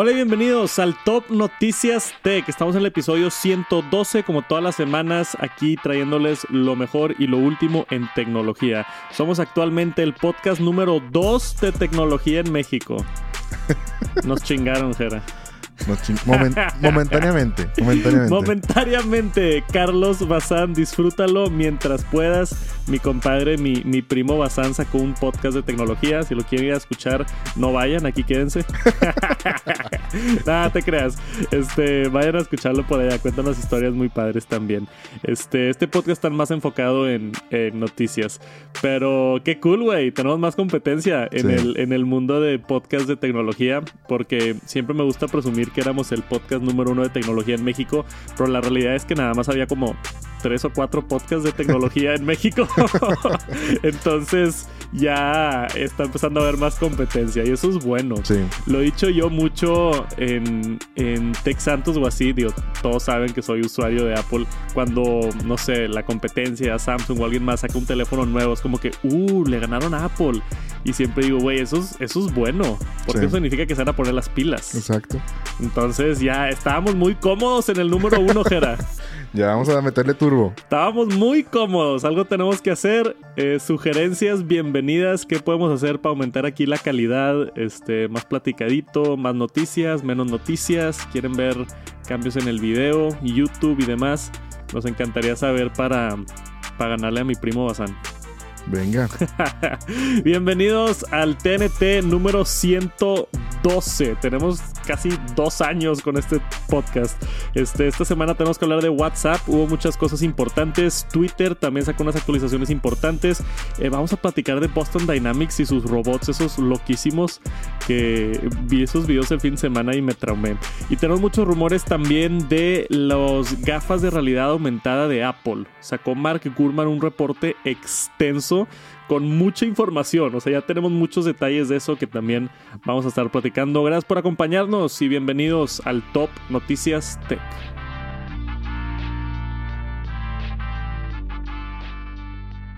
Hola y bienvenidos al Top Noticias Tech. Estamos en el episodio 112, como todas las semanas, aquí trayéndoles lo mejor y lo último en tecnología. Somos actualmente el podcast número 2 de tecnología en México. Nos chingaron, Jera. momentáneamente, momentáneamente. Momentáneamente. Carlos Bazán, disfrútalo mientras puedas. Mi compadre, mi, mi primo Bazán sacó un podcast de tecnología. Si lo quieren ir a escuchar, no vayan, aquí quédense. Nada, te creas. Este, vayan a escucharlo por allá. Cuentan las historias muy padres también. Este, este podcast está más enfocado en, noticias. Pero qué cool, güey. Tenemos más competencia en, el, en el mundo de podcast de tecnología. Porque siempre me gusta presumir que éramos el podcast número uno de tecnología en México, pero la realidad es que nada más había como tres o cuatro podcasts de tecnología en México. Entonces ya está empezando a haber más competencia y eso es bueno. Lo he dicho yo mucho en, en Tech Santos o así, digo, todos saben que soy usuario de Apple. Cuando, no sé, la competencia, Samsung o alguien más saca un teléfono nuevo, es como que, uh, le ganaron a Apple. Y siempre digo, güey, eso es, eso es bueno, porque eso significa que se van a poner las pilas. Exacto. Entonces ya estábamos muy cómodos en el número uno, Jera. ya vamos a meterle turbo. Estábamos muy cómodos, algo tenemos que hacer. Eh, sugerencias, bienvenidas. ¿Qué podemos hacer para aumentar aquí la calidad? Este, más platicadito, más noticias, menos noticias. ¿Quieren ver cambios en el video, YouTube y demás? Nos encantaría saber para, para ganarle a mi primo Bazán. Venga. Bienvenidos al TNT número 112. Tenemos casi dos años con este podcast. Este, esta semana tenemos que hablar de WhatsApp. Hubo muchas cosas importantes. Twitter también sacó unas actualizaciones importantes. Eh, vamos a platicar de Boston Dynamics y sus robots, esos loquísimos que vi esos videos el fin de semana y me traumé. Y tenemos muchos rumores también de los gafas de realidad aumentada de Apple. Sacó Mark Gurman un reporte extenso con mucha información. O sea, ya tenemos muchos detalles de eso que también vamos a estar platicando. Gracias por acompañarnos y bienvenidos al Top Noticias Tech.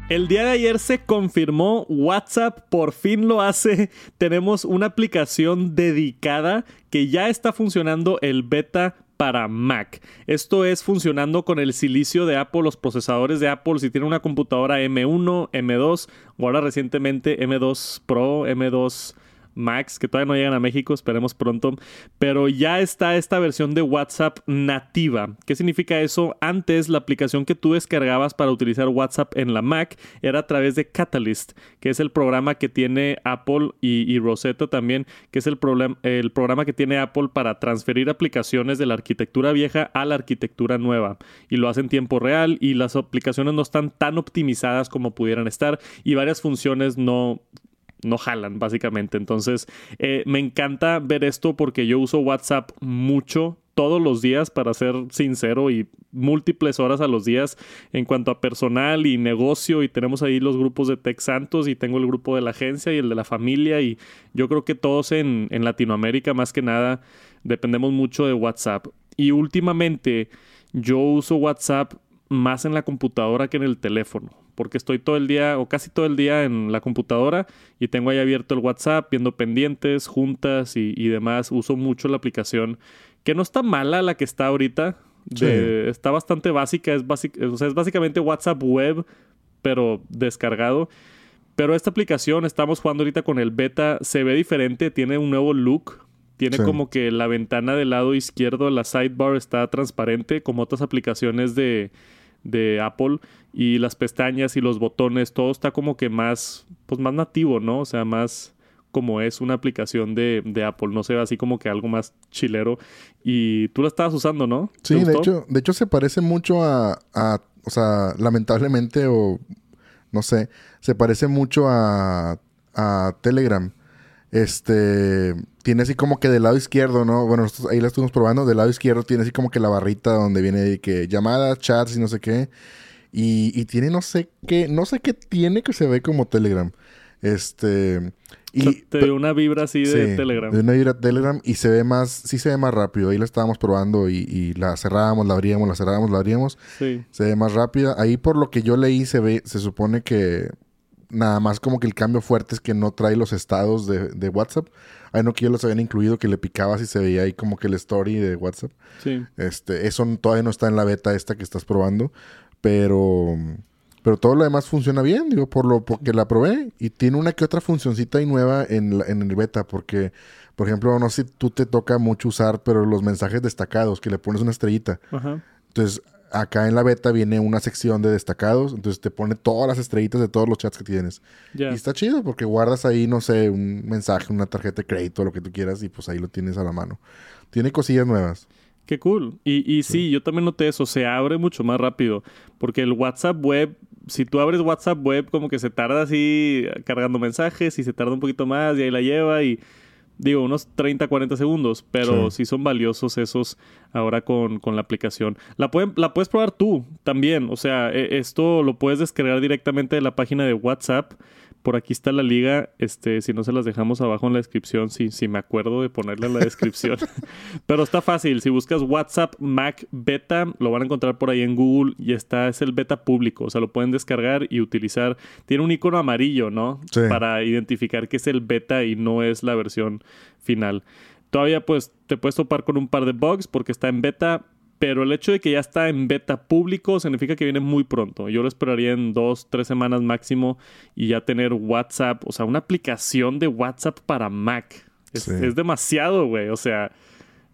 El día de ayer se confirmó, WhatsApp por fin lo hace. Tenemos una aplicación dedicada que ya está funcionando el beta para Mac. Esto es funcionando con el silicio de Apple, los procesadores de Apple. Si tiene una computadora M1, M2 o ahora recientemente M2 Pro, M2 Max, que todavía no llegan a México, esperemos pronto. Pero ya está esta versión de WhatsApp nativa. ¿Qué significa eso? Antes la aplicación que tú descargabas para utilizar WhatsApp en la Mac era a través de Catalyst, que es el programa que tiene Apple y, Rosetta también, que es el, el programa que tiene Apple para transferir aplicaciones de la arquitectura vieja a la arquitectura nueva. Y lo hace en tiempo real y las aplicaciones no están tan optimizadas como pudieran estar y varias funciones no no jalan, básicamente. Entonces, eh, me encanta ver esto porque yo uso WhatsApp mucho todos los días, para ser sincero, y múltiples horas a los días en cuanto a personal y negocio. Y tenemos ahí los grupos de Tech Santos y tengo el grupo de la agencia y el de la familia. Y yo creo que todos en, en Latinoamérica, más que nada, dependemos mucho de WhatsApp. Y últimamente yo uso WhatsApp más en la computadora que en el teléfono porque estoy todo el día o casi todo el día en la computadora y tengo ahí abierto el WhatsApp, viendo pendientes, juntas y, demás. Uso mucho la aplicación, que no está mala la que está ahorita. Está bastante básica, es, es básicamente WhatsApp web, pero descargado. Pero esta aplicación, estamos jugando ahorita con el beta, se ve diferente, tiene un nuevo look. Tiene como que la ventana del lado izquierdo, la sidebar está transparente, como otras aplicaciones de, de Apple y las pestañas y los botones, todo está como que más, pues más nativo, ¿no? O sea, más como es una aplicación de, Apple, no sé, así como que algo más chilero. Y tú la estabas usando, ¿no? Sí, de hecho, de hecho se parece mucho a, a, o sea, lamentablemente o no sé, se parece mucho a, a Telegram. Este, tiene así como que del lado izquierdo, ¿no? Bueno, ahí la estuvimos probando. Del lado izquierdo tiene así como que la barrita donde viene que llamadas, chats y no sé qué. Y, tiene no sé qué, no sé qué tiene que se ve como Telegram. Este. Y, te una vibra así de Telegram. De una vibra de Telegram y se ve más, sí se ve más rápido. Ahí la estábamos probando y, y, la cerrábamos, la abríamos, la cerrábamos, la abríamos. Sí. Se ve más rápida. Ahí por lo que yo leí se ve, se supone que nada más como que el cambio fuerte es que no trae los estados de, de WhatsApp. Hay no que ya los habían incluido que le picabas y se veía ahí como que el story de WhatsApp. Sí. Este, eso todavía no está en la beta esta que estás probando, pero pero todo lo demás funciona bien, digo, por lo porque la probé y tiene una que otra funcioncita ahí nueva en, la- en el beta, porque, por ejemplo, no sé si tú te toca mucho usar, pero los mensajes destacados, que le pones una estrellita. Ajá. Entonces, acá en la beta viene una sección de destacados, entonces te pone todas las estrellitas de todos los chats que tienes. Y está chido porque guardas ahí, no sé, un mensaje, una tarjeta de crédito, lo que tú quieras, y pues ahí lo tienes a la mano. Tiene cosillas nuevas. Qué cool. Y, y sí, yo también noté eso. Se abre mucho más rápido. Porque el WhatsApp web, si tú abres WhatsApp web, como que se tarda así cargando mensajes y se tarda un poquito más y ahí la lleva y digo, unos 30, 40 segundos. Pero Sí. sí, son valiosos esos ahora con, con la aplicación. La, pueden, la puedes probar tú también. O sea, e- esto lo puedes descargar directamente de la página de WhatsApp. Por aquí está la liga. Este, si no se las dejamos abajo en la descripción, si, si me acuerdo de ponerla en la descripción. Pero está fácil. Si buscas WhatsApp Mac Beta, lo van a encontrar por ahí en Google. Y está, es el beta público. O sea, lo pueden descargar y utilizar. Tiene un icono amarillo, ¿no? Sí. Para identificar que es el beta y no es la versión final. Todavía, pues, te puedes topar con un par de bugs porque está en beta. Pero el hecho de que ya está en beta público significa que viene muy pronto. Yo lo esperaría en dos, tres semanas máximo y ya tener WhatsApp, o sea, una aplicación de WhatsApp para Mac. Es, Sí. es demasiado, güey. O sea,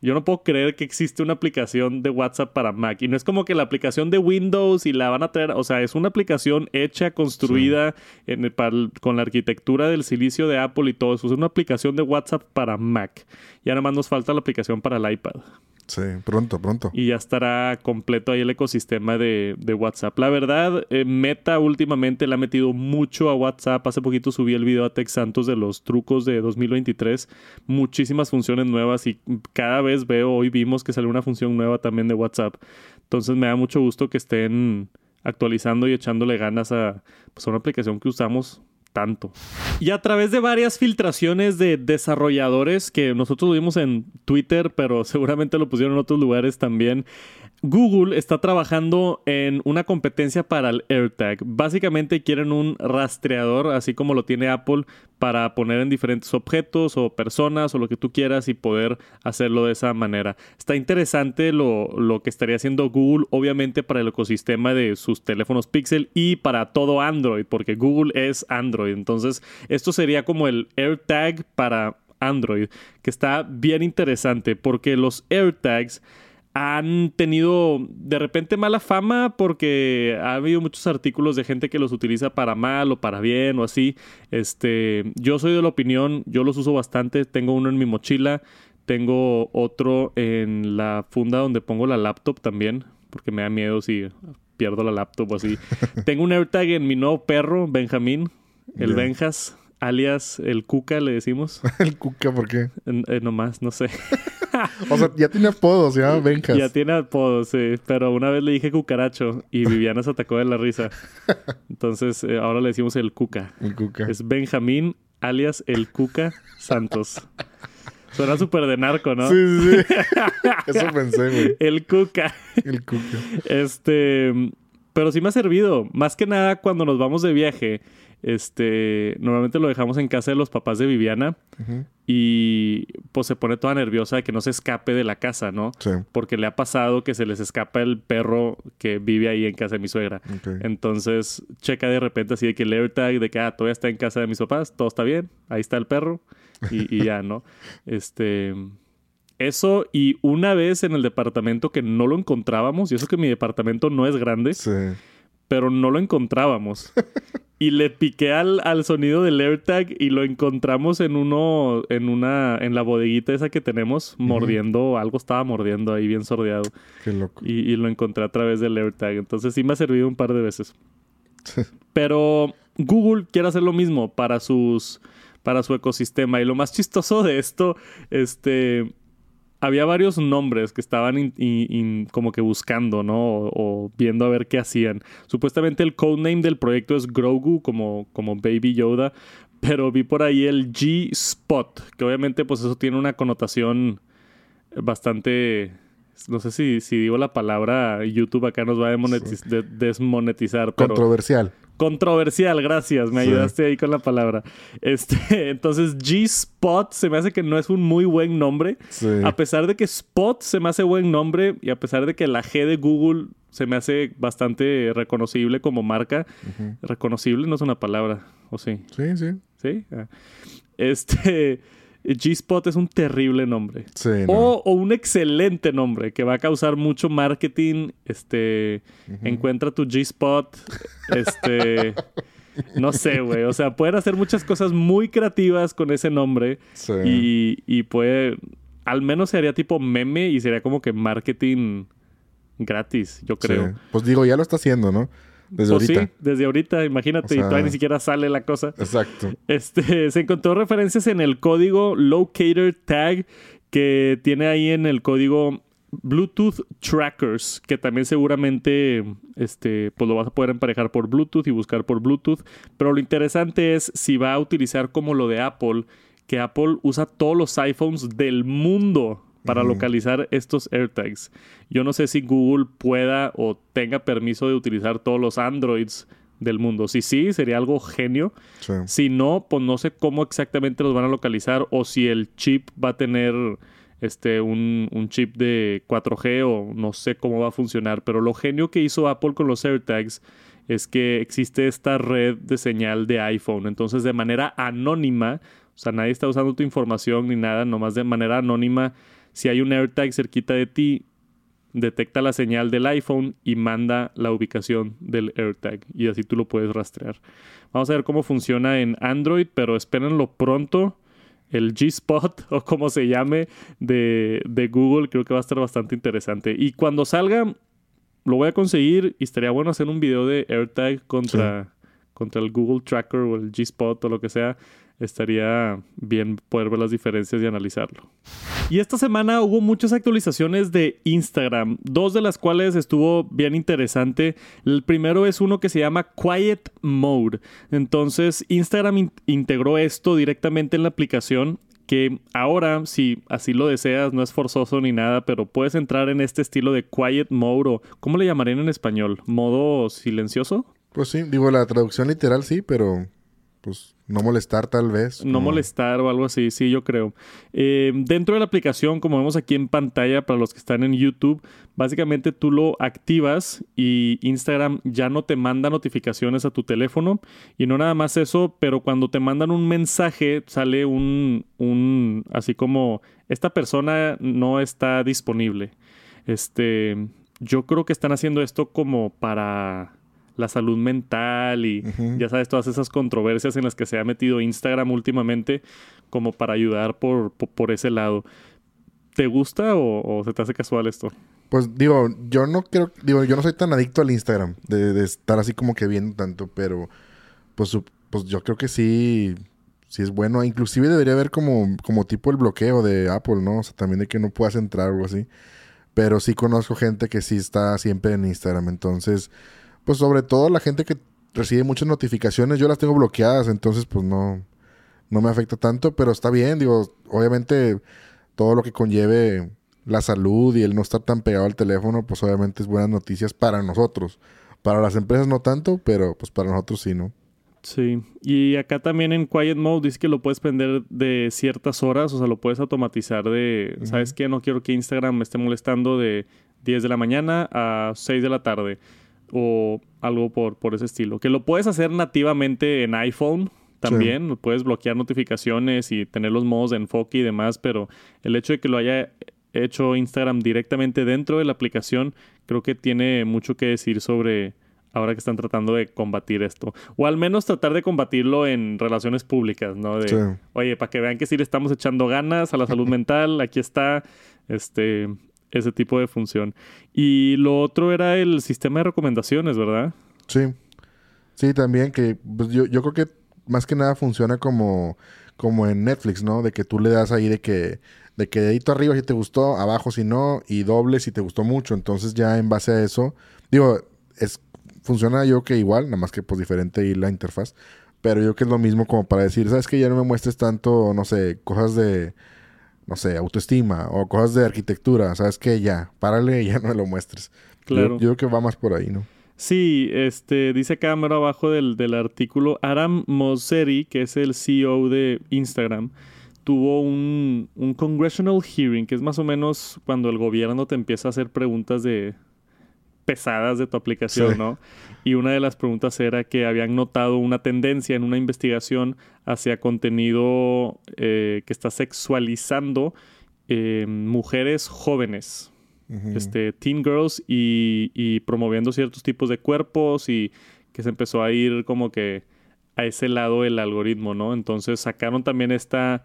yo no puedo creer que existe una aplicación de WhatsApp para Mac. Y no es como que la aplicación de Windows y la van a traer. O sea, es una aplicación hecha, construida en el- para el- con la arquitectura del silicio de Apple y todo eso. Es una aplicación de WhatsApp para Mac. Ya nada más nos falta la aplicación para el iPad. Sí, pronto, pronto. Y ya estará completo ahí el ecosistema de, de WhatsApp. La verdad, eh, Meta últimamente le ha metido mucho a WhatsApp. Hace poquito subí el video a Tex Santos de los trucos de 2023. Muchísimas funciones nuevas y cada vez veo, hoy vimos que salió una función nueva también de WhatsApp. Entonces me da mucho gusto que estén actualizando y echándole ganas a, pues, a una aplicación que usamos tanto. Y a través de varias filtraciones de desarrolladores que nosotros vimos en Twitter, pero seguramente lo pusieron en otros lugares también. Google está trabajando en una competencia para el AirTag. Básicamente quieren un rastreador, así como lo tiene Apple, para poner en diferentes objetos o personas o lo que tú quieras y poder hacerlo de esa manera. Está interesante lo, lo que estaría haciendo Google, obviamente para el ecosistema de sus teléfonos Pixel y para todo Android, porque Google es Android. Entonces, esto sería como el AirTag para Android, que está bien interesante porque los AirTags han tenido de repente mala fama porque ha habido muchos artículos de gente que los utiliza para mal o para bien o así. Este, yo soy de la opinión, yo los uso bastante, tengo uno en mi mochila, tengo otro en la funda donde pongo la laptop también, porque me da miedo si pierdo la laptop o así. tengo un AirTag en mi nuevo perro, Benjamín, el. Benjas, alias el Cuca le decimos. El Cuca, ¿por qué? Eh, eh, nomás, no sé. O sea, ya tiene apodos, ya, Benjas. Ya tiene apodo, sí. Pero una vez le dije cucaracho y Viviana se atacó de la risa. Entonces, eh, ahora le decimos el Cuca. El Cuca. Es Benjamín, alias el Cuca Santos. Suena súper de narco, ¿no? Sí, sí, sí. Eso pensé, güey. El Cuca. El Cuca. Este. Pero sí me ha servido. Más que nada cuando nos vamos de viaje. Este. Normalmente lo dejamos en casa de los papás de Viviana. Ujú. Y pues se pone toda nerviosa de que no se escape de la casa, ¿no? Sí. porque le ha pasado que se les escapa el perro que vive ahí en casa de mi suegra. Entonces checa de repente así de que el AirTag de que ah, todavía está en casa de mis papás, todo está bien, ahí está el perro y, y ya, ¿no? Este. Eso y una vez en el departamento que no lo encontrábamos, y eso que mi departamento no es grande, Sí. pero no lo encontrábamos. Y le piqué al, al sonido del AirTag y lo encontramos en uno, en una, en la bodeguita esa que tenemos, mordiendo, algo estaba mordiendo ahí bien sordeado. Qué loco. Y, y lo encontré a través del AirTag. Entonces sí me ha servido un par de veces. Pero Google quiere hacer lo mismo para sus. para su ecosistema. Y lo más chistoso de esto, este. Había varios nombres que estaban como que buscando, ¿no? O, o viendo a ver qué hacían. Supuestamente el codename del proyecto es Grogu, como, como Baby Yoda. Pero vi por ahí el G-Spot, que obviamente pues eso tiene una connotación bastante... No sé si, si digo la palabra YouTube acá nos va a de- desmonetizar, pero Controversial. Controversial, gracias. Me Sí. ayudaste ahí con la palabra. Este, entonces, G-Spot se me hace que no es un muy buen nombre. Sí. A pesar de que Spot se me hace buen nombre y a pesar de que la G de Google se me hace bastante reconocible como marca. Reconocible no es una palabra, ¿o sí? Sí, sí. ¿Sí? Ah. Este. G-Spot es un terrible nombre. Sí, no. O, o un excelente nombre que va a causar mucho marketing. Este. Encuentra tu G-Spot. Este. no sé, güey. O sea, pueden hacer muchas cosas muy creativas con ese nombre. Sí. Y, y puede. Al menos sería tipo meme y sería como que marketing gratis, yo creo. Sí. Pues digo, ya lo está haciendo, ¿no? Desde Pues ahorita. sí, desde ahorita, imagínate, O sea- y todavía ni siquiera sale la cosa. Exacto. Este, se encontró referencias en el código Locator Tag que tiene ahí en el código Bluetooth Trackers, que también seguramente este, pues lo vas a poder emparejar por Bluetooth y buscar por Bluetooth. Pero lo interesante es si va a utilizar como lo de Apple, que Apple usa todos los iPhones del mundo para localizar estos AirTags. Yo no sé si Google pueda o tenga permiso de utilizar todos los Androids del mundo. Si sí, sería algo genio. Sí. Si no, pues no sé cómo exactamente los van a localizar o si el chip va a tener este un, un chip de 4G o no sé cómo va a funcionar. Pero lo genio que hizo Apple con los AirTags es que existe esta red de señal de iPhone. Entonces, de manera anónima, o sea, nadie está usando tu información ni nada, nomás de manera anónima, si hay un AirTag cerquita de ti, detecta la señal del iPhone y manda la ubicación del AirTag y así tú lo puedes rastrear. Vamos a ver cómo funciona en Android, pero espérenlo pronto. El G-Spot o como se llame de, de Google creo que va a estar bastante interesante. Y cuando salga, lo voy a conseguir y estaría bueno hacer un video de AirTag contra, contra el Google Tracker o el G-Spot o lo que sea. Estaría bien poder ver las diferencias y analizarlo. Y esta semana hubo muchas actualizaciones de Instagram, dos de las cuales estuvo bien interesante. El primero es uno que se llama Quiet Mode. Entonces Instagram in- integró esto directamente en la aplicación que ahora, si así lo deseas, no es forzoso ni nada, pero puedes entrar en este estilo de Quiet Mode o ¿cómo le llamarían en español? ¿Modo silencioso? Pues sí, digo, la traducción literal sí, pero pues no molestar tal vez. No molestar o algo así, sí, yo creo. Eh, dentro de la aplicación, como vemos aquí en pantalla para los que están en YouTube, básicamente tú lo activas y Instagram ya no te manda notificaciones a tu teléfono. Y no nada más eso, pero cuando te mandan un mensaje sale un, un así como, esta persona no está disponible. Este, yo creo que están haciendo esto como para la salud mental y ya sabes, todas esas controversias en las que se ha metido Instagram últimamente como para ayudar por, por, por ese lado. ¿Te gusta o, o se te hace casual esto? Pues digo, yo no creo, digo, yo no soy tan adicto al Instagram, de, de estar así como que viendo tanto, pero pues, pues yo creo que sí, sí es bueno. Inclusive debería haber como, como tipo el bloqueo de Apple, ¿no? O sea, también de que no puedas entrar o algo así. Pero sí conozco gente que sí está siempre en Instagram, entonces, pues sobre todo la gente que recibe muchas notificaciones, yo las tengo bloqueadas, entonces pues no, no me afecta tanto, pero está bien, digo, obviamente todo lo que conlleve la salud y el no estar tan pegado al teléfono, pues obviamente es buenas noticias para nosotros. Para las empresas no tanto, pero pues para nosotros sí, ¿no? Sí, y acá también en Quiet Mode dice que lo puedes prender de ciertas horas, o sea, lo puedes automatizar de, ¿sabes qué? No quiero que Instagram me esté molestando de 10 de la mañana a 6 de la tarde o algo por, por ese estilo. Que lo puedes hacer nativamente en iPhone también, puedes bloquear notificaciones y tener los modos de enfoque y demás, pero el hecho de que lo haya hecho Instagram directamente dentro de la aplicación, creo que tiene mucho que decir sobre ahora que están tratando de combatir esto. O al menos tratar de combatirlo en relaciones públicas, ¿no? De, Sí. oye, para que vean que sí le estamos echando ganas a la salud mental, aquí está este ese tipo de función. Y lo otro era el sistema de recomendaciones, ¿verdad? Sí. Sí, también que pues, yo, yo creo que más que nada funciona como, como en Netflix, ¿no? De que tú le das ahí de que, de que dedito arriba si te gustó, abajo si no, y doble si te gustó mucho. Entonces ya en base a eso, digo, es, funciona yo que igual, nada más que pues diferente ahí la interfaz. Pero yo que es lo mismo como para decir, ¿sabes que Ya no me muestres tanto, no sé, cosas de, no sé, autoestima o cosas de arquitectura. ¿Sabes que Ya, párale y ya no me lo muestres. Claro. Yo, yo creo que va más por ahí, ¿no? Sí, este, dice acá mero abajo del, del artículo, Aram Mosseri, que es el CEO de Instagram, tuvo un, un congressional hearing, que es más o menos cuando el gobierno te empieza a hacer preguntas de pesadas de tu aplicación, Sí. ¿no? Y una de las preguntas era que habían notado una tendencia en una investigación hacia contenido eh, que está sexualizando eh, mujeres jóvenes este, teen girls y, y promoviendo ciertos tipos de cuerpos y que se empezó a ir como que a ese lado el algoritmo, ¿no? Entonces sacaron también esta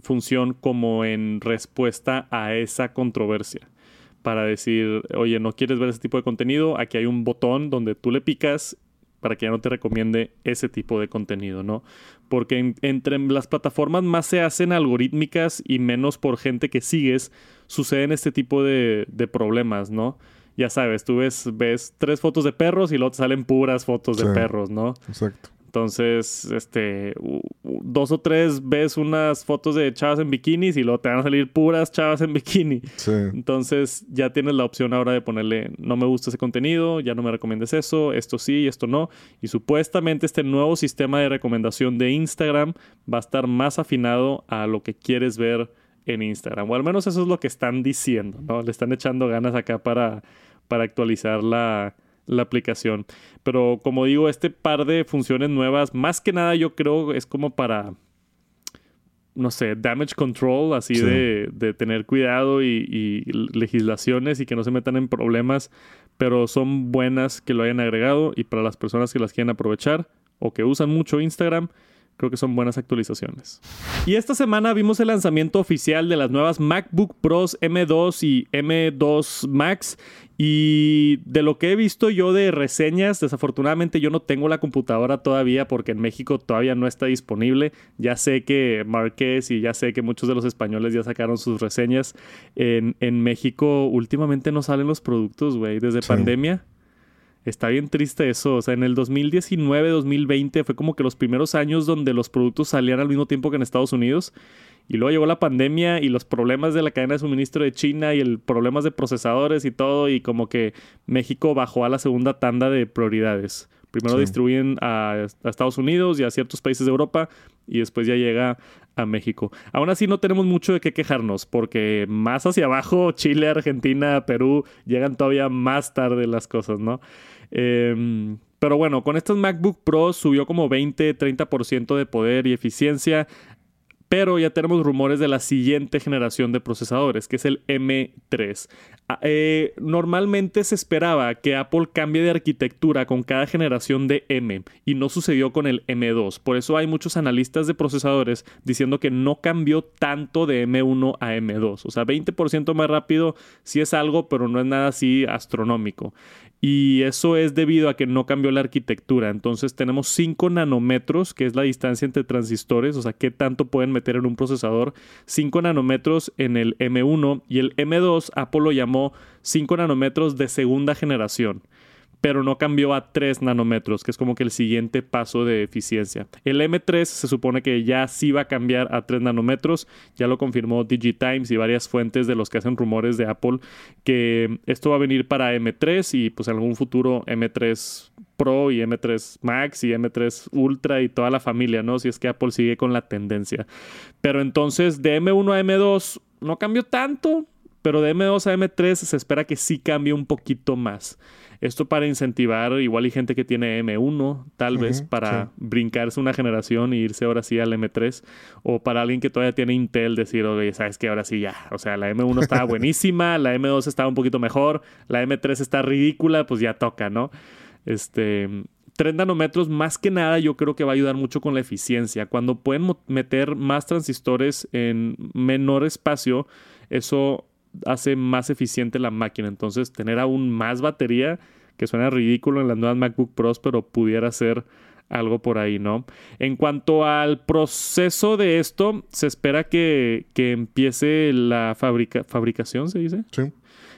función como en respuesta a esa controversia para decir, oye, no quieres ver ese tipo de contenido, aquí hay un botón donde tú le picas para que ya no te recomiende ese tipo de contenido, ¿no? Porque en- entre las plataformas más se hacen algorítmicas y menos por gente que sigues, suceden este tipo de, de problemas, ¿no? Ya sabes, tú ves, ves tres fotos de perros y luego te salen puras fotos de perros, ¿no? Exacto. Entonces, este, dos o tres ves unas fotos de chavas en bikinis y luego te van a salir puras chavas en bikini. Sí. Entonces ya tienes la opción ahora de ponerle no me gusta ese contenido, ya no me recomiendes eso, esto sí, esto no. Y supuestamente este nuevo sistema de recomendación de Instagram va a estar más afinado a lo que quieres ver en Instagram. O al menos eso es lo que están diciendo, ¿no? Le están echando ganas acá para, para actualizar la, la aplicación. Pero como digo, este par de funciones nuevas, más que nada yo creo es como para no sé, damage control, así Sí. de, de tener cuidado y, y legislaciones y que no se metan en problemas, pero son buenas que lo hayan agregado y para las personas que las quieren aprovechar o que usan mucho Instagram, creo que son buenas actualizaciones. Y esta semana vimos el lanzamiento oficial de las nuevas MacBook Pros M2 y M2 Max. Y de lo que he visto yo de reseñas, desafortunadamente yo no tengo la computadora todavía porque en México todavía no está disponible. Ya sé que Marqués y ya sé que muchos de los españoles ya sacaron sus reseñas. En, en México últimamente no salen los productos, güey, desde Sí. pandemia. Está bien triste eso. O sea, en el 2019, 2020 fue como que los primeros años donde los productos salían al mismo tiempo que en Estados Unidos. Y luego llegó la pandemia y los problemas de la cadena de suministro de China y el problemas de procesadores y todo. Y como que México bajó a la segunda tanda de prioridades. Primero Sí. distribuyen a, a Estados Unidos y a ciertos países de Europa y después ya llega a México. Aún así no tenemos mucho de qué quejarnos porque más hacia abajo Chile, Argentina, Perú llegan todavía más tarde las cosas, ¿no? Em, pero bueno, con estos MacBook Pro subió como 20-30% de poder y eficiencia. Pero ya tenemos rumores de la siguiente generación de procesadores, que es el M3. Ah, eh, normalmente se esperaba que Apple cambie de arquitectura con cada generación de M y no sucedió con el M2. Por eso hay muchos analistas de procesadores diciendo que no cambió tanto de M1 a M2. O sea, 20% más rápido sí es algo, pero no es nada así astronómico. Y eso es debido a que no cambió la arquitectura. Entonces tenemos 5 nanómetros, que es la distancia entre transistores, o sea, qué tanto pueden meter en un procesador. 5 nanómetros en el M1 y el M2 Apple lo llamó 5 nanómetros de segunda generación. Pero no cambió a 3 nanómetros, que es como que el siguiente paso de eficiencia. El M3 se supone que ya sí va a cambiar a 3 nanómetros. Ya lo confirmó DigiTimes y varias fuentes de los que hacen rumores de Apple que esto va a venir para M3 y pues en algún futuro M3 Pro y M3 Max y M3 Ultra y toda la familia, ¿no? Si es que Apple sigue con la tendencia. Pero entonces de M1 a M2 no cambió tanto, pero de M2 a M3 se espera que sí cambie un poquito más. Esto para incentivar igual hay gente que tiene M1, tal vez para sí. brincarse una generación y irse ahora sí al M3. O para alguien que todavía tiene Intel decir, oye, sabes que ahora sí ya. O sea, la M1 estaba buenísima, la M2 estaba un poquito mejor, la M3 está ridícula, pues ya toca, ¿no? Este, 3 nanómetros, más que nada, yo creo que va a ayudar mucho con la eficiencia. Cuando pueden meter más transistores en menor espacio, eso hace más eficiente la máquina. Entonces, tener aún más batería, que suena ridículo en las nuevas MacBook Pros, pero pudiera ser algo por ahí, ¿no? En cuanto al proceso de esto, se espera que, que empiece la fabrica- fabricación, ¿se dice? Sí.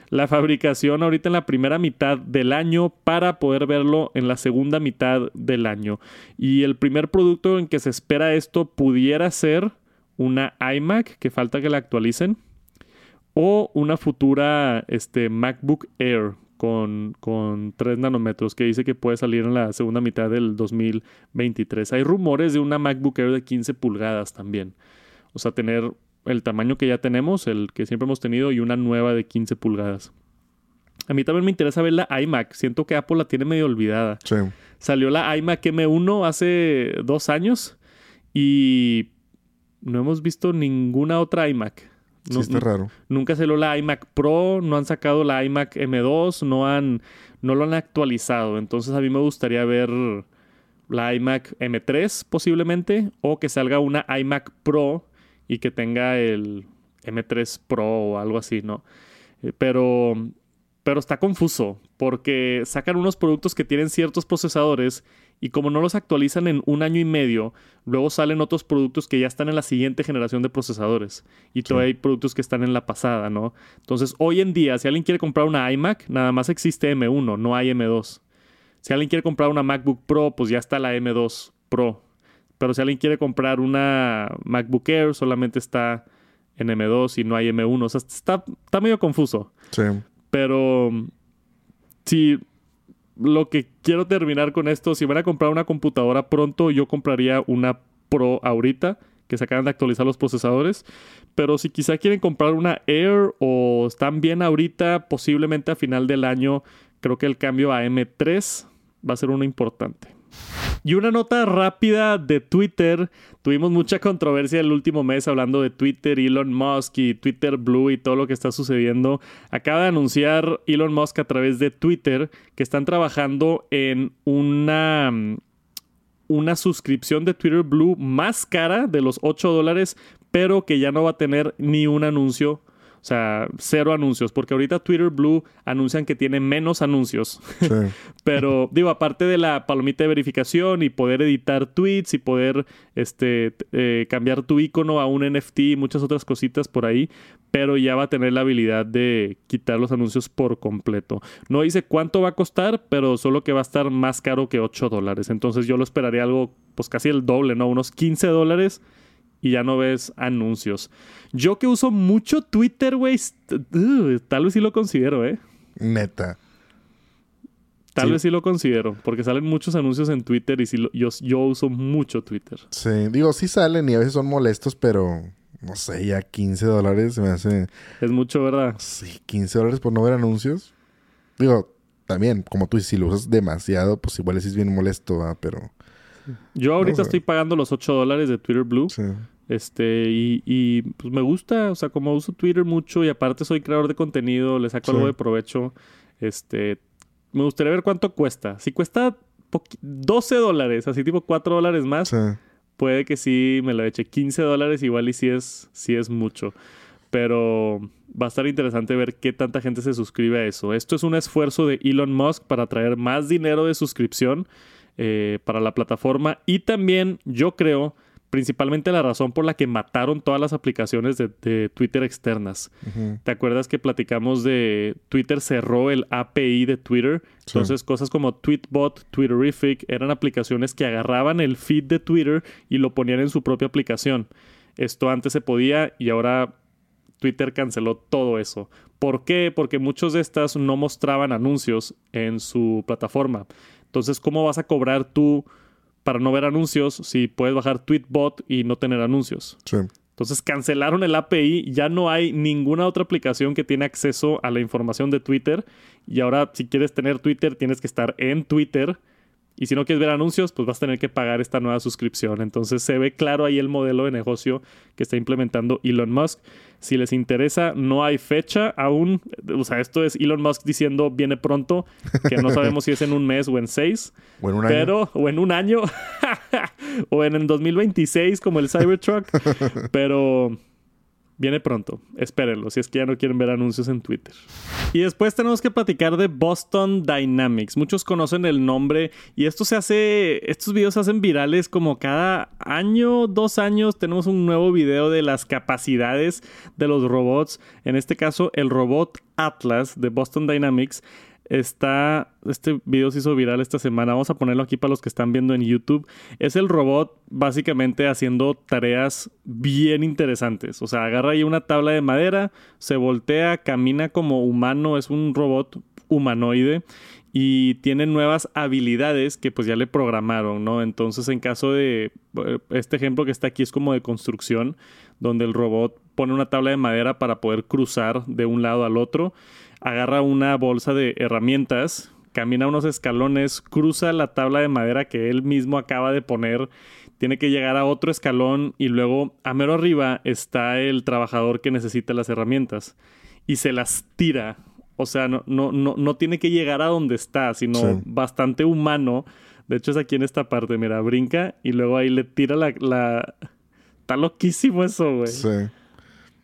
la fabricación ahorita en la primera mitad del año para poder verlo en la segunda mitad del año. Y el primer producto en que se espera esto pudiera ser una iMac, que falta que la actualicen, o una futura este, MacBook Air con, con 3 nanómetros que dice que puede salir en la segunda mitad del 2023. Hay rumores de una MacBook Air de 15 pulgadas también. O sea, tener el tamaño que ya tenemos, el que siempre hemos tenido, y una nueva de 15 pulgadas. A mí también me interesa ver la iMac. Siento que Apple la tiene medio olvidada. Sí. Salió la iMac M1 hace dos años y no hemos visto ninguna otra iMac. Sí, está raro. Nunca salió la iMac Pro, no han sacado la iMac M2, no han, no lo han actualizado. Entonces a mí me gustaría ver la iMac M3 posiblemente o que salga una iMac Pro y que tenga el M3 Pro o algo así, ¿no? Eh, pero pero está confuso porque sacan unos productos que tienen ciertos procesadores y como no los actualizan en un año y medio, luego salen otros productos que ya están en la siguiente generación de procesadores y todavía hay productos que están en la pasada, ¿no? Entonces, hoy en día, si alguien quiere comprar una iMac, nada más existe M1, no hay M2. Si alguien quiere comprar una MacBook Pro, pues ya está la M2 Pro. Pero si alguien quiere comprar una MacBook Air, solamente está en M2 y no hay M1. O sea, está, está medio confuso. Sí. Pero si lo que quiero terminar con esto, si van a comprar una computadora pronto, yo compraría una Pro ahorita, que se acaban de actualizar los procesadores. Pero si quizá quieren comprar una Air o están bien ahorita, posiblemente a final del año, creo que el cambio a M3 va a ser uno importante. Y una nota rápida de Twitter. Tuvimos mucha controversia el último mes hablando de Twitter, Elon Musk y Twitter Blue y todo lo que está sucediendo. Acaba de anunciar Elon Musk a través de Twitter que están trabajando en una una suscripción de Twitter Blue más cara de los 8 dólares, pero que ya no va a tener ni un anuncio o sea, cero anuncios, porque ahorita Twitter Blue anuncian que tiene menos anuncios. Sí. Pero digo, aparte de la palomita de verificación y poder editar tweets y poder este, eh, cambiar tu icono a un NFT y muchas otras cositas por ahí, pero ya va a tener la habilidad de quitar los anuncios por completo. No dice cuánto va a costar, pero solo que va a estar más caro que 8 dólares. Entonces yo lo esperaría algo, pues casi el doble, ¿no? Unos 15 dólares y ya no ves anuncios. Yo que uso mucho Twitter, güey, tal vez sí lo considero, ¿eh? Neta. Tal vez sí lo considero, porque salen muchos anuncios en Twitter y sí yo, yo uso mucho Twitter. Sí, digo, sí salen y a veces son molestos, pero no sé, ya 15 dólares me hace... Es mucho, ¿verdad? Sí, 15 dólares por no ver anuncios. Digo, también, como tú dices, si lo usas demasiado, pues igual es bien molesto, ¿verdad? pero... Yo ahorita estoy pagando los 8 dólares de Twitter Blue. Sí. Este, y, y, pues me gusta, o sea, como uso Twitter mucho y aparte soy creador de contenido, le saco algo de provecho. Este, me gustaría ver cuánto cuesta. Si cuesta 12 dólares, así tipo 4 dólares más, puede que sí me lo eche. 15 dólares igual y si es, sí es mucho. Pero va a estar interesante ver qué tanta gente se suscribe a eso. Esto es un esfuerzo de Elon Musk para traer más dinero de suscripción eh, para la plataforma y también yo creo principalmente la razón por la que mataron todas las aplicaciones de, Twitter externas. ¿Te acuerdas que platicamos de Twitter cerró el API de Twitter? Entonces cosas como Tweetbot, Twitterific eran aplicaciones que agarraban el feed de Twitter y lo ponían en su propia aplicación. Esto antes se podía y ahora Twitter canceló todo eso. ¿Por qué? Porque muchos de estas no mostraban anuncios en su plataforma. Entonces, ¿cómo vas a cobrar tú para no ver anuncios si puedes bajar Tweetbot y no tener anuncios. Sí. Entonces cancelaron el API, ya no hay ninguna otra aplicación que tiene acceso a la información de Twitter y ahora si quieres tener Twitter tienes que estar en Twitter y si no quieres ver anuncios, pues vas a tener que pagar esta nueva suscripción. Entonces se ve claro ahí el modelo de negocio que está implementando Elon Musk. Si les interesa, no hay fecha aún. O sea, esto es Elon Musk diciendo viene pronto, que no sabemos si es en un mes o en seis. O en un pero, año. O en un año. o en el 2026 como el Cybertruck. pero Viene pronto, espérenlo, si es que ya no quieren ver anuncios en Twitter. Y después tenemos que platicar de Boston Dynamics. Muchos conocen el nombre y esto se hace, estos videos se hacen virales como cada año, dos años tenemos un nuevo video de las capacidades de los robots. En este caso, el robot Atlas de Boston Dynamics está, este video se hizo viral esta semana, vamos a ponerlo aquí para los que están viendo en YouTube, es el robot básicamente haciendo tareas bien interesantes, o sea, agarra ahí una tabla de madera, se voltea, camina como humano, es un robot humanoide y tiene nuevas habilidades que pues ya le programaron, ¿no? Entonces en caso de eh, este ejemplo que está aquí es como de construcción, donde el robot pone una tabla de madera para poder cruzar de un lado al otro, agarra una bolsa de herramientas, camina unos escalones, cruza la tabla de madera que él mismo acaba de poner, tiene que llegar a otro escalón y luego a mero arriba está el trabajador que necesita las herramientas y se las tira o sea, no, no, no, no tiene que llegar a donde está, sino bastante humano. De hecho, es aquí en esta parte, mira, brinca y luego ahí le tira la. la... Está loquísimo eso, güey. Sí.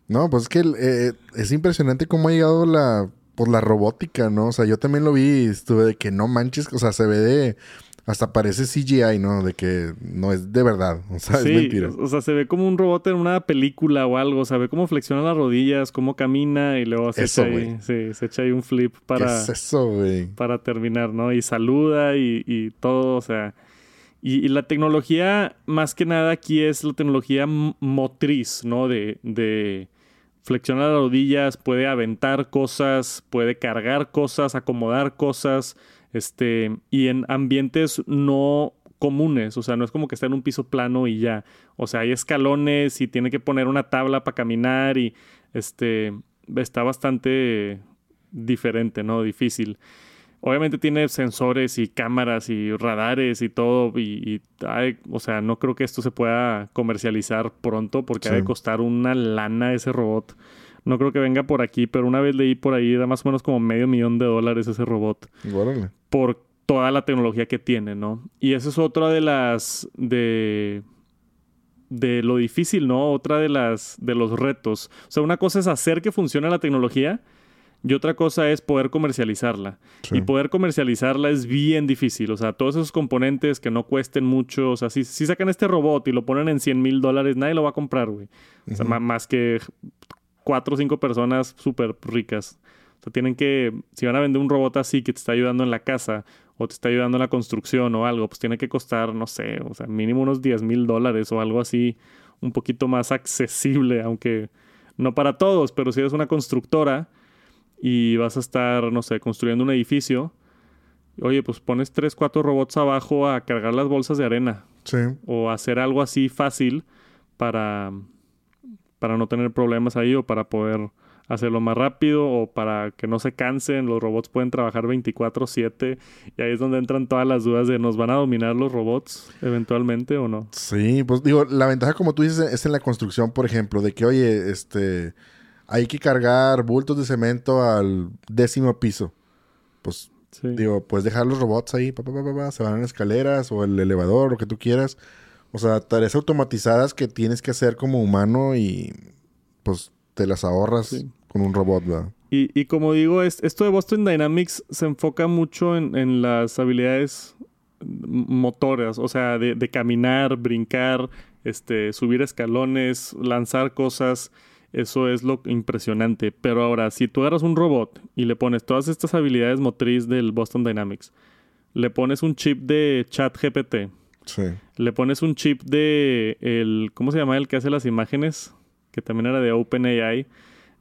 No, pues es que eh, es impresionante cómo ha llegado la, pues, la robótica, ¿no? O sea, yo también lo vi y estuve de que no manches, o sea, se ve de hasta parece CGI, ¿no? De que no es de verdad. O sea, es mentira. O sea, se ve como un robot en una película o algo. O sea, ve cómo flexiona las rodillas, cómo camina y luego se echa ahí. Sí, se echa ahí un flip para. ¿Qué es eso, güey? Para terminar, ¿no? Y saluda y, y todo, o sea. Y, la tecnología, más que nada, aquí es la tecnología motriz, ¿no? De, de flexionar las rodillas, puede aventar cosas, puede cargar cosas, acomodar cosas este, y en ambientes no comunes, o sea, no es como que está en un piso plano y ya, o sea, hay escalones y tiene que poner una tabla para caminar y este está bastante diferente, ¿no? Difícil. Obviamente tiene sensores y cámaras y radares y todo y, o sea, no creo que esto se pueda comercializar pronto porque ha de costar una lana ese robot. No creo que venga por aquí, pero una vez leí por ahí, da más o menos como medio millón de dólares ese robot. Por toda la tecnología que tiene, ¿no? Y eso es otra de las. de. de lo difícil, ¿no? Otra de las. de los retos. O sea, una cosa es hacer que funcione la tecnología. Y otra cosa es poder comercializarla. Y poder comercializarla es bien difícil. O sea, todos esos componentes que no cuesten mucho. O sea, si, si sacan este robot y lo ponen en 100 mil dólares, nadie lo va a comprar, güey. O sea, más que cuatro o cinco personas súper ricas. O sea, tienen que, si van a vender un robot así que te está ayudando en la casa o te está ayudando en la construcción o algo, pues tiene que costar, no sé, o sea, mínimo unos 10 mil dólares o algo así, un poquito más accesible, aunque no para todos, pero si eres una constructora y vas a estar, no sé, construyendo un edificio, oye, pues pones tres, cuatro robots abajo a cargar las bolsas de arena. Sí. O hacer algo así fácil para para no tener problemas ahí o para poder hacerlo más rápido o para que no se cansen. Los robots pueden trabajar 24/7 y ahí es donde entran todas las dudas de ¿nos van a dominar los robots eventualmente o no? Sí, pues digo, la ventaja como tú dices es en la construcción, por ejemplo, de que oye, este, hay que cargar bultos de cemento al décimo piso. Pues digo, puedes dejar los robots ahí, se van en escaleras o el elevador, lo que tú quieras o sea, tareas automatizadas que tienes que hacer como humano y pues te las ahorras con un robot, ¿verdad? Y, como digo, esto de Boston Dynamics se enfoca mucho en, las habilidades motoras, o sea, de, caminar, brincar, este, subir escalones, lanzar cosas. Eso es lo impresionante. Pero ahora, si tú agarras un robot y le pones todas estas habilidades motriz del Boston Dynamics, le pones un chip de chat GPT, le pones un chip de el. ¿Cómo se llama el que hace las imágenes? Que también era de OpenAI.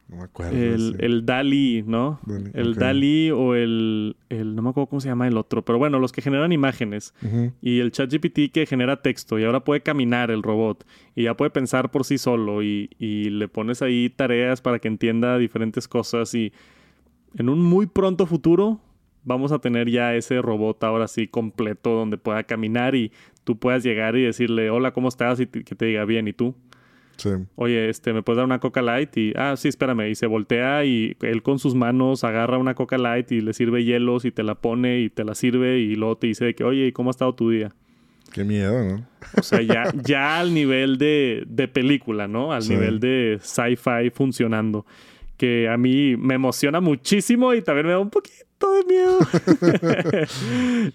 No me acuerdo. El, el DALI, ¿no? el DALI o el, el. No me acuerdo cómo se llama el otro. Pero bueno, los que generan imágenes. Y el ChatGPT que genera texto. Y ahora puede caminar el robot. Y ya puede pensar por sí solo. Y, y le pones ahí tareas para que entienda diferentes cosas. Y en un muy pronto futuro vamos a tener ya ese robot ahora sí completo donde pueda caminar y tú puedas llegar y decirle, hola, ¿cómo estás? Y que te diga bien, ¿y tú? Sí. Oye, este, ¿me puedes dar una Coca Light? Y, ah, sí, espérame. Y se voltea y él con sus manos agarra una Coca Light y le sirve hielos y te la pone y te la sirve y luego te dice que, oye, ¿y cómo ha estado tu día? Qué miedo, ¿no? O sea, ya, ya al nivel de, de película, ¿no? Al nivel de sci-fi funcionando. Que a mí me emociona muchísimo y también me da un poquito de miedo.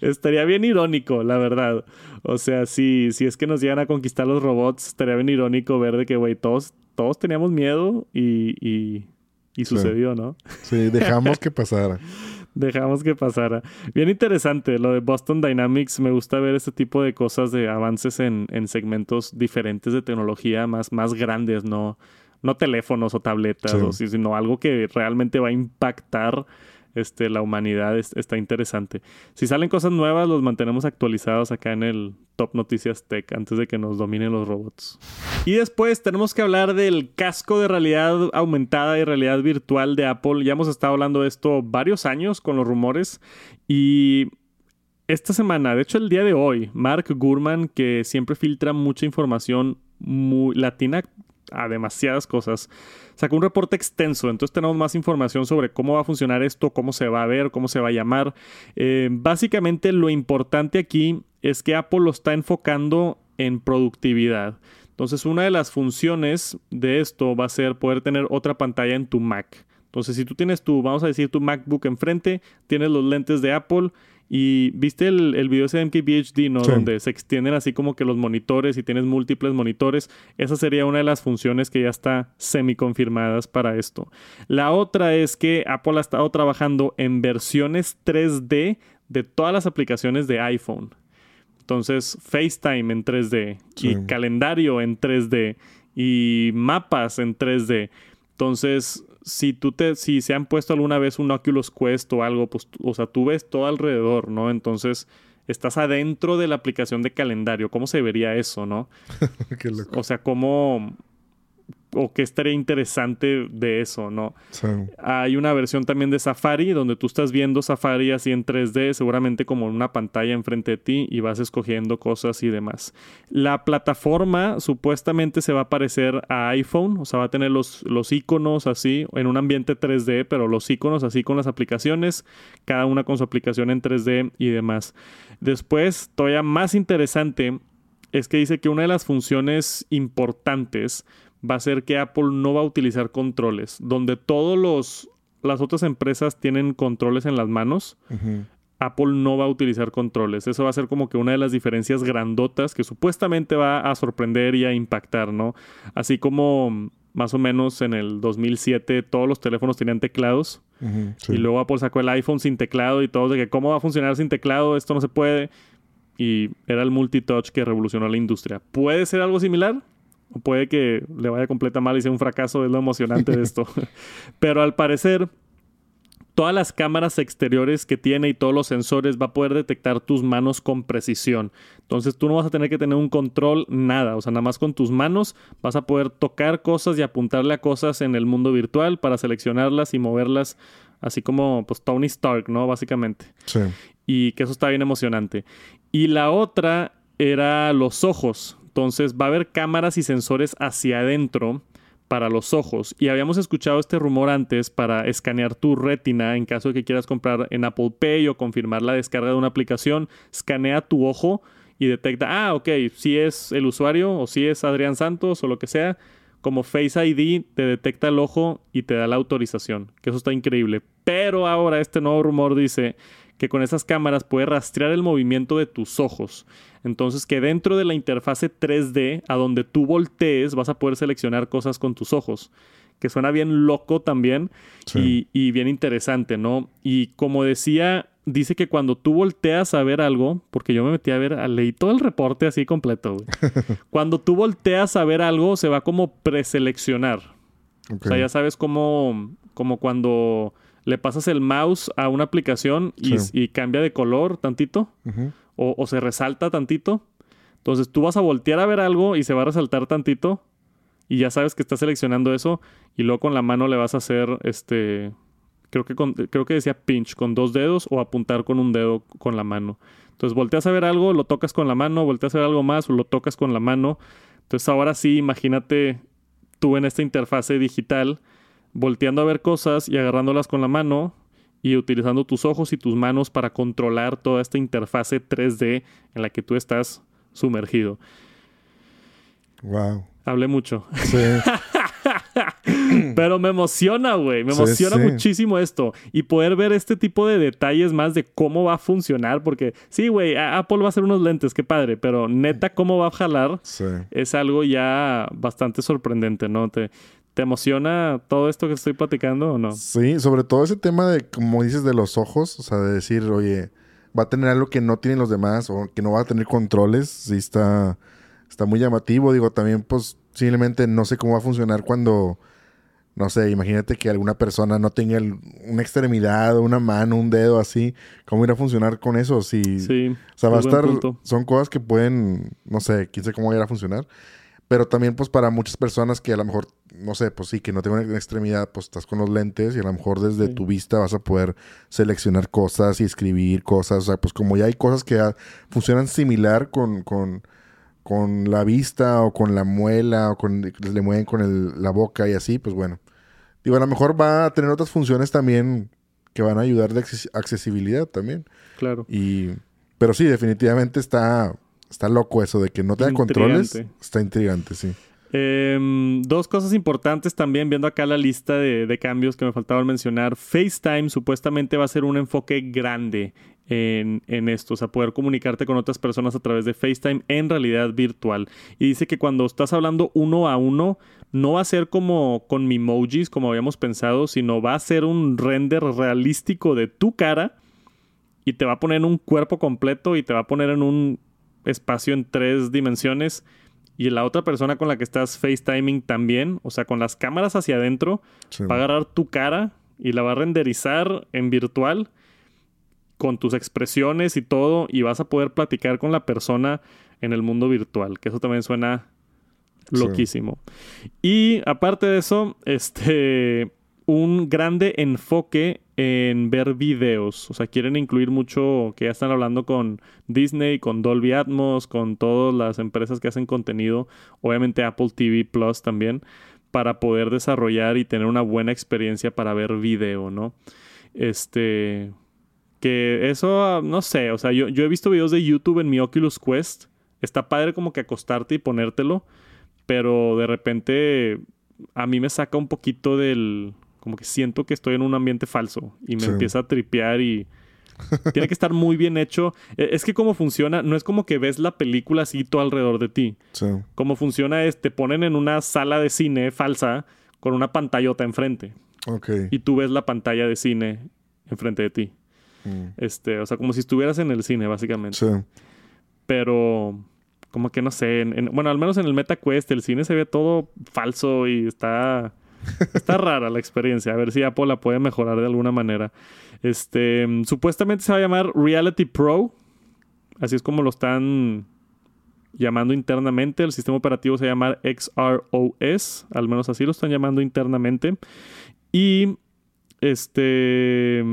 estaría bien irónico, la verdad. O sea, si, si es que nos llegan a conquistar los robots, estaría bien irónico ver de que, güey, todos, todos teníamos miedo y, y, y sucedió, ¿no? Sí, dejamos que pasara. dejamos que pasara. Bien interesante lo de Boston Dynamics. Me gusta ver este tipo de cosas, de avances en, en segmentos diferentes de tecnología más, más grandes, ¿no? No teléfonos o tabletas, sino algo que realmente va a impactar este, la humanidad está interesante. Si salen cosas nuevas, los mantenemos actualizados acá en el Top Noticias Tech antes de que nos dominen los robots. Y después tenemos que hablar del casco de realidad aumentada y realidad virtual de Apple. Ya hemos estado hablando de esto varios años con los rumores y esta semana, de hecho el día de hoy, Mark Gurman, que siempre filtra mucha información muy latina a demasiadas cosas, sacó un reporte extenso, entonces tenemos más información sobre cómo va a funcionar esto, cómo se va a ver, cómo se va a llamar. Eh, básicamente lo importante aquí es que Apple lo está enfocando en productividad. Entonces una de las funciones de esto va a ser poder tener otra pantalla en tu Mac. Entonces si tú tienes tu, vamos a decir, tu MacBook enfrente, tienes los lentes de Apple y viste el, el video ese de MKBHD, ¿no? Donde se extienden así como que los monitores y tienes múltiples monitores. Esa sería una de las funciones que ya está semi confirmadas para esto. La otra es que Apple ha estado trabajando en versiones 3D de todas las aplicaciones de iPhone. Entonces, FaceTime en 3D y calendario en 3D y mapas en 3D. Entonces, si tú te, si se han puesto alguna vez un Oculus Quest o algo, pues, o sea, tú ves todo alrededor, ¿no? Entonces, estás adentro de la aplicación de calendario. ¿Cómo se vería eso, no? Qué loco. O sea, cómo o qué estaría interesante de eso, ¿no? Hay una versión también de Safari donde tú estás viendo Safari así en 3D, seguramente como en una pantalla enfrente de ti y vas escogiendo cosas y demás. La plataforma supuestamente se va a parecer a iPhone, o sea, va a tener los, los iconos así en un ambiente 3D, pero los iconos así con las aplicaciones, cada una con su aplicación en 3D y demás. Después, todavía más interesante es que dice que una de las funciones importantes va a ser que Apple no va a utilizar controles. Donde todos los las otras empresas tienen controles en las manos, Apple no va a utilizar controles. Eso va a ser como que una de las diferencias grandotas que supuestamente va a sorprender y a impactar, ¿no? Así como más o menos en el 2007 todos los teléfonos tenían teclados y luego Apple sacó el iPhone sin teclado y todo de que cómo va a funcionar sin teclado, esto no se puede y era el multitouch que revolucionó la industria. ¿Puede ser algo similar? O puede que le vaya completa mal y sea un fracaso, es lo emocionante de esto. Pero al parecer, todas las cámaras exteriores que tiene y todos los sensores va a poder detectar tus manos con precisión. Entonces tú no vas a tener que tener un control, nada. O sea, nada más con tus manos vas a poder tocar cosas y apuntarle a cosas en el mundo virtual para seleccionarlas y moverlas, así como pues Tony Stark, ¿no? Básicamente. Sí. Y que eso está bien emocionante. Y la otra era los ojos. Entonces va a haber cámaras y sensores hacia adentro para los ojos. Y habíamos escuchado este rumor antes para escanear tu retina en caso de que quieras comprar en Apple Pay o confirmar la descarga de una aplicación. Escanea tu ojo y detecta, ah, ok, si es el usuario o si es Adrián Santos o lo que sea. Como Face ID te detecta el ojo y te da la autorización, que eso está increíble. Pero ahora este nuevo rumor dice que con esas cámaras puede rastrear el movimiento de tus ojos. Entonces que dentro de la interfase 3D, a donde tú voltees, vas a poder seleccionar cosas con tus ojos. Que suena bien loco también y, bien interesante, ¿no? Y como decía, dice que cuando tú volteas a ver algo, porque yo me metí a ver, leí todo el reporte así completo, cuando tú volteas a ver algo, se va como preseleccionar. O sea, ya sabes cómo, como cuando le pasas el mouse a una aplicación y, cambia de color tantito o, se resalta tantito. Entonces tú vas a voltear a ver algo y se va a resaltar tantito y ya sabes que estás seleccionando eso y luego con la mano le vas a hacer este creo que creo que decía pinch con dos dedos o apuntar con un dedo con la mano. Entonces volteas a ver algo, lo tocas con la mano, volteas a ver algo más, o lo tocas con la mano. Entonces ahora sí, imagínate tú en esta interfase digital volteando a ver cosas y agarrándolas con la mano y utilizando tus ojos y tus manos para controlar toda esta interfase 3D en la que tú estás sumergido. Wow. Hablé mucho. Sí. Pero me emociona, güey. Me emociona muchísimo esto. Y poder ver este tipo de detalles más de cómo va a funcionar. Porque sí, güey, Apple va a hacer unos lentes, qué padre. Pero neta, cómo va a jalar es algo ya bastante sorprendente, ¿no? Te, ¿Te emociona todo esto que estoy platicando o no? Sí, sobre todo ese tema de, como dices, de los ojos, o sea, de decir, oye, va a tener algo que no tienen los demás o que no va a tener controles, sí está, está muy llamativo. Digo, también, pues, simplemente no sé cómo va a funcionar cuando, no sé, imagínate que alguna persona no tenga el- una extremidad, una mano, un dedo así. ¿Cómo irá a funcionar con eso? Si, Sí. o sea, va a es buen estar. punto. Son cosas que pueden. No sé, quién sabe cómo irá a funcionar. Pero también, pues, para muchas personas que a lo mejor, no sé, pues sí, que no tengan una extremidad, pues estás con los lentes y a lo mejor desde Sí. tu vista vas a poder seleccionar cosas y escribir cosas. O sea, pues como ya hay cosas que funcionan similar con, con, con la vista o con la muela o con le mueven con el- la boca y así, pues bueno. Digo, a lo mejor va a tener otras funciones también que van a ayudar de acces- accesibilidad también. Claro. Y, pero sí, definitivamente está, está loco eso de que no tenga controles. Está intrigante, sí. Em, dos cosas importantes también, viendo acá la lista de, de cambios que me faltaban mencionar. FaceTime supuestamente va a ser un enfoque grande en, en esto, o sea, poder comunicarte con otras personas a través de FaceTime en realidad virtual. Y dice que cuando estás hablando uno a uno, no va a ser como con Mimojis, como habíamos pensado, sino va a ser un render realístico de tu cara y te va a poner en un cuerpo completo y te va a poner en un espacio en tres dimensiones y la otra persona con la que estás FaceTiming también, o sea, con las cámaras hacia adentro, Sí. va a agarrar tu cara y la va a renderizar en virtual con tus expresiones y todo y vas a poder platicar con la persona en el mundo virtual, que eso también suena Sí. loquísimo. Y aparte de eso, este un grande enfoque en ver videos, o sea, quieren incluir mucho que ya están hablando con Disney, con Dolby Atmos, con todas las empresas que hacen contenido, obviamente Apple TV Plus también para poder desarrollar y tener una buena experiencia para ver video, ¿no? Este que eso, no sé, o sea, yo, yo he visto videos de YouTube en mi Oculus Quest. Está padre como que acostarte y ponértelo, pero de repente a mí me saca un poquito del... Como que siento que estoy en un ambiente falso y me Sí. empieza a tripear y... Tiene que estar muy bien hecho. E- Es que cómo funciona, no es como que ves la película así todo alrededor de ti. Sí. Cómo funciona es, te ponen en una sala de cine falsa con una pantallota enfrente Ok. y tú ves la pantalla de cine enfrente de ti. Mm. Este, o sea, como si estuvieras en el cine, básicamente. Sí. Pero, como que no sé. en- en- bueno, al menos en el MetaQuest, el cine se ve todo falso y está. Está rara la experiencia. A ver si Apple la puede mejorar de alguna manera. Este, supuestamente se va a llamar Reality Pro. Así es como lo están llamando internamente. El sistema operativo se va a llamar XROS. Al menos así lo están llamando internamente. Y este.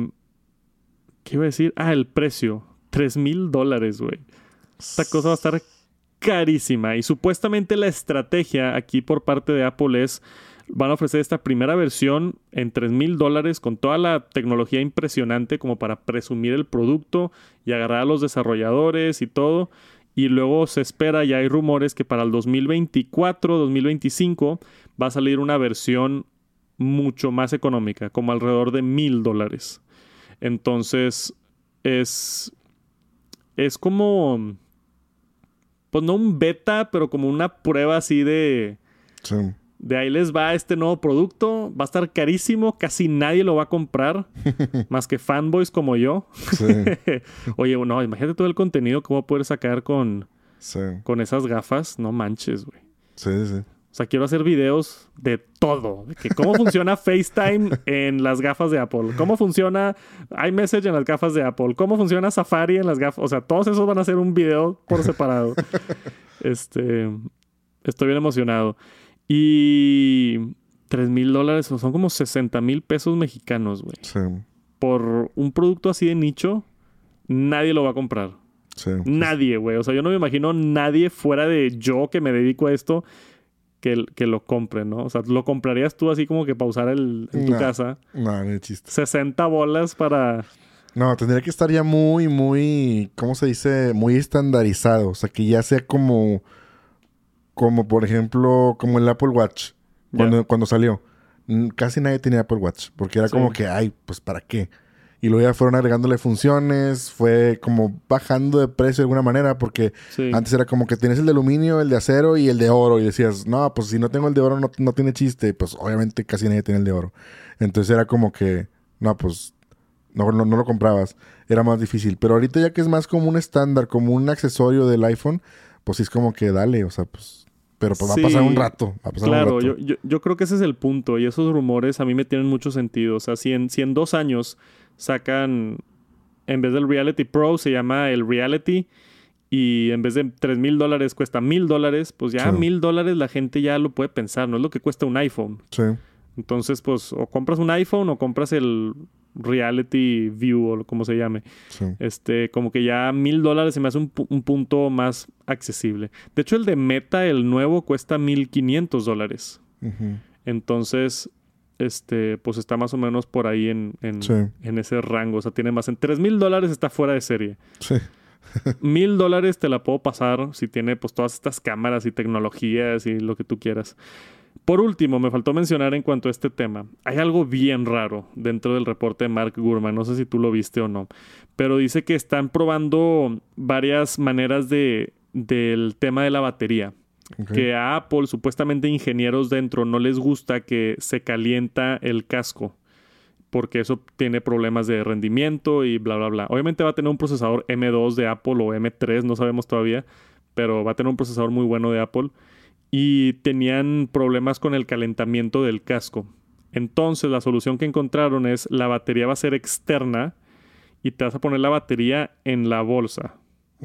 ¿Qué iba a decir? Ah, el precio. 3 mil dólares, güey. Esta cosa va a estar carísima. Y supuestamente la estrategia aquí por parte de Apple es. Van a ofrecer esta primera versión en 3 mil dólares con toda la tecnología impresionante como para presumir el producto y agarrar a los desarrolladores y todo. Y luego se espera, ya hay rumores que para el 2024, 2025 va a salir una versión mucho más económica, como alrededor de mil dólares. Entonces, es. Es como. Pues no un beta, pero como una prueba así de. Sí. De ahí les va este nuevo producto. Va a estar carísimo. Casi nadie lo va a comprar. más que fanboys como yo. Sí. Oye, no, imagínate todo el contenido que voy a poder sacar con, Sí. con esas gafas. No manches, güey. Sí, sí. O sea, quiero hacer videos de todo. De que cómo funciona FaceTime en las gafas de Apple. Cómo funciona iMessage en las gafas de Apple. Cómo funciona Safari en las gafas. O sea, todos esos van a ser un video por separado. este. Estoy bien emocionado. Y. 3 mil dólares son como 60 mil pesos mexicanos, güey. Sí. Por un producto así de nicho, nadie lo va a comprar. Sí. Nadie, güey. O sea, yo no me imagino nadie fuera de yo que me dedico a esto que, que lo compre, ¿no? O sea, lo comprarías tú así como que pausar el, en tu casa. No, ni de chiste. 60 bolas para... No, tendría que estar ya muy, muy, ¿cómo se dice? Muy estandarizado. O sea, que ya sea como, como por ejemplo, como el Apple Watch, cuando, cuando salió. Casi nadie tenía Apple Watch, porque era Sí. como que, ay, pues ¿para qué? Y luego ya fueron agregándole funciones, fue como bajando de precio de alguna manera, porque Sí. antes era como que tienes el de aluminio, el de acero y el de oro. Y decías, no, pues si no tengo el de oro no, no tiene chiste. Pues obviamente casi nadie tiene el de oro. Entonces era como que, no, pues no, no, no lo comprabas. Era más difícil. Pero ahorita ya que es más como un estándar, como un accesorio del iPhone, pues sí es como que dale, o sea, pues Pero pues va a pasar un rato. claro, Yo, yo, creo que ese es el punto. Y esos rumores a mí me tienen mucho sentido. O sea, si en, si en dos años sacan, en vez del Reality Pro, se llama el Reality. Y en vez de 3 mil dólares cuesta mil dólares, pues ya mil dólares la gente ya lo puede pensar. No es lo que cuesta un iPhone. Sí. Entonces, pues, o compras un iPhone o compras el Reality View o como se llame. Este, como que ya mil dólares se me hace un, punto más accesible. De hecho, el de Meta, el nuevo, cuesta mil quinientos dólares. Entonces, este, pues está más o menos por ahí en, en, ese rango. O sea, tiene más. En tres mil dólares está fuera de serie. Sí. Mil dólares te la puedo pasar si tiene pues todas estas cámaras y tecnologías y lo que tú quieras. Por último, me faltó mencionar en cuanto a este tema, hay algo bien raro dentro del reporte de Mark Gurman, no sé si tú lo viste o no, pero dice que están probando varias maneras de, del tema de la batería. Que a Apple, supuestamente ingenieros dentro, no les gusta que se calienta el casco porque eso tiene problemas de rendimiento y bla, bla, bla. Obviamente va a tener un procesador M2 de Apple o M3, no sabemos todavía, pero va a tener un procesador muy bueno de Apple y tenían problemas con el calentamiento del casco. Entonces la solución que encontraron es la batería va a ser externa y te vas a poner la batería en la bolsa.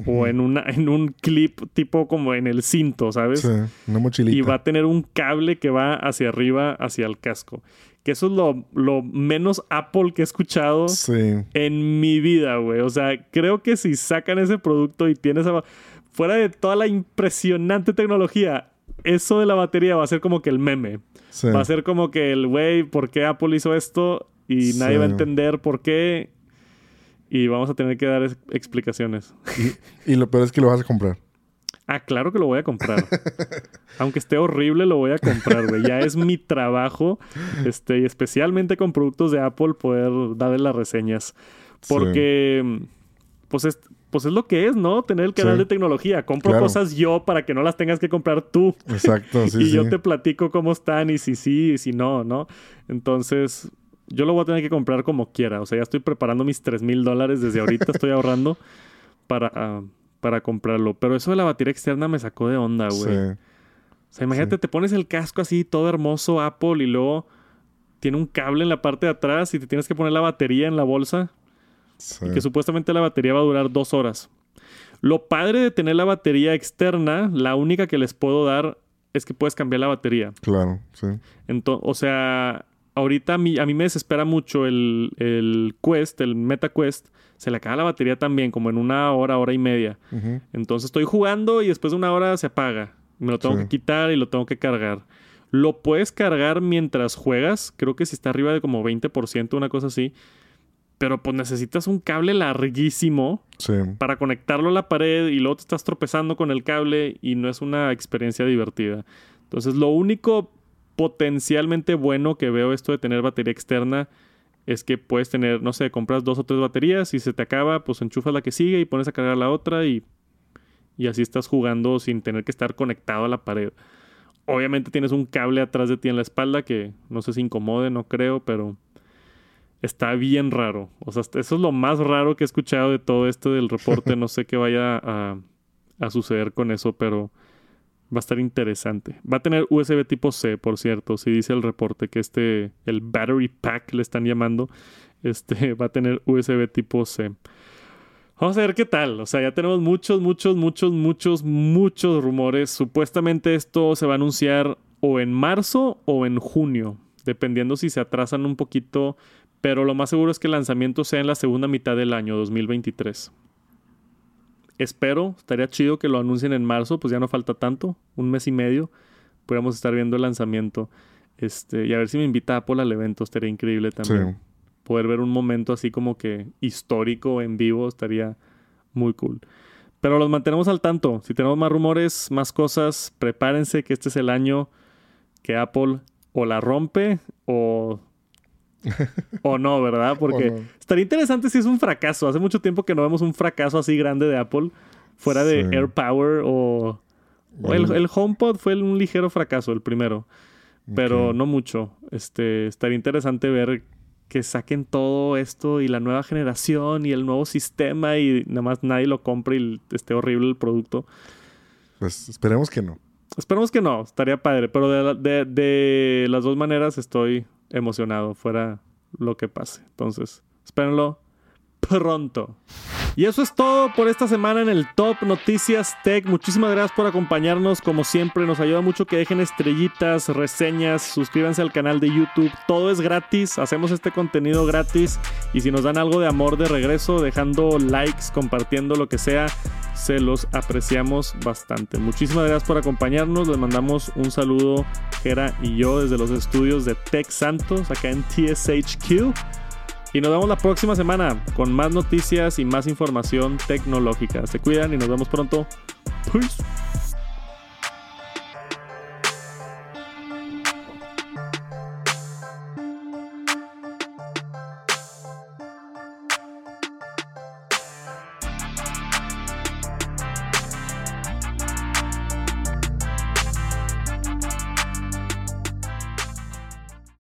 O en, una, en un clip tipo como en el cinto, ¿sabes? Sí, una mochilita. Y va a tener un cable que va hacia arriba, hacia el casco. Que eso es lo, lo menos Apple que he escuchado en mi vida, güey. O sea, creo que si sacan ese producto y tienes... Fuera de toda la impresionante tecnología, eso de la batería va a ser como que el meme. Va a ser como que el, güey, ¿por qué Apple hizo esto? Y nadie va a entender por qué. Y vamos a tener que dar explicaciones. Y, lo peor es que lo vas a comprar. Ah, claro que lo voy a comprar. Aunque esté horrible, lo voy a comprar, güey. Ya es mi trabajo, este, y especialmente con productos de Apple, poder darle las reseñas. Porque, pues, es, pues es lo que es, ¿no? Tener el canal de tecnología. Compro cosas yo para que no las tengas que comprar tú. Exacto, sí. y yo te platico cómo están y si sí y si no, ¿no? Entonces, yo lo voy a tener que comprar como quiera. O sea, ya estoy preparando mis 3 mil dólares desde ahorita, estoy ahorrando para, ah, para comprarlo. Pero eso de la batería externa me sacó de onda, güey. Sí. O sea, imagínate, te pones el casco así, todo hermoso, Apple, y luego tiene un cable en la parte de atrás y te tienes que poner la batería en la bolsa. Y que supuestamente la batería va a durar dos horas. Lo padre de tener la batería externa, la única que les puedo dar es que puedes cambiar la batería. Claro, sí. Entonces, o sea, ahorita a mí, a mí me desespera mucho el, el, Quest, el Meta Quest. Se le acaba la batería también, como en una hora, hora y media. Entonces estoy jugando y después de una hora se apaga. Me lo tengo que quitar y lo tengo que cargar. Lo puedes cargar mientras juegas. Creo que si está arriba de como 20%, una cosa así pero pues necesitas un cable larguísimo para conectarlo a la pared y luego te estás tropezando con el cable y no es una experiencia divertida. Entonces lo único potencialmente bueno que veo esto de tener batería externa es que puedes tener, no sé, compras dos o tres baterías y se te acaba, pues enchufas la que sigue y pones a cargar la otra y, y así estás jugando sin tener que estar conectado a la pared. Obviamente tienes un cable atrás de ti en la espalda que no sé si incomode, no creo, pero está bien raro. O sea, eso es lo más raro que he escuchado de todo esto del reporte. No sé qué vaya a, suceder con eso, pero va a estar interesante. Va a tener USB tipo C, por cierto. Si dice el reporte que este, el battery pack le están llamando, este va a tener USB tipo C. Vamos a ver qué tal. O sea, ya tenemos muchos, muchos, muchos, muchos, muchos rumores. Supuestamente esto se va a anunciar o en marzo o en junio, dependiendo si se atrasan un poquito pero lo más seguro es que el lanzamiento sea en la segunda mitad del año 2023. Espero, estaría chido que lo anuncien en marzo, pues ya no falta tanto, un mes y medio, podríamos estar viendo el lanzamiento. Este, y a ver si me invita Apple al evento, estaría increíble también. Poder ver un momento así como que histórico en vivo estaría muy cool. Pero los mantenemos al tanto. Si tenemos más rumores, más cosas, prepárense que este es el año que Apple o la rompe o o no, ¿verdad? Porque estaría interesante si es un fracaso. Hace mucho tiempo que no vemos un fracaso así grande de Apple, fuera de AirPower o... el, HomePod fue un ligero fracaso, el primero. Pero no mucho. Este, estaría interesante ver que saquen todo esto y la nueva generación y el nuevo sistema y nada más nadie lo compre y esté horrible el producto. Pues esperemos que no. Esperemos que no, estaría padre, pero de- de las dos maneras estoy emocionado, fuera lo que pase. Entonces, espérenlo pronto. Y eso es todo por esta semana en el Top Noticias Tech. Muchísimas gracias por acompañarnos. Como siempre, nos ayuda mucho que dejen estrellitas, reseñas, suscríbanse al canal de YouTube. Todo es gratis. Hacemos este contenido gratis. Y si nos dan algo de amor de regreso, dejando likes, compartiendo lo que sea, se los apreciamos bastante. Muchísimas gracias por acompañarnos. Les mandamos un saludo, Jera y yo, desde los estudios de Tech Santos, acá en TSHQ. Y nos vemos la próxima semana con más noticias y más información tecnológica. Se cuidan y nos vemos pronto.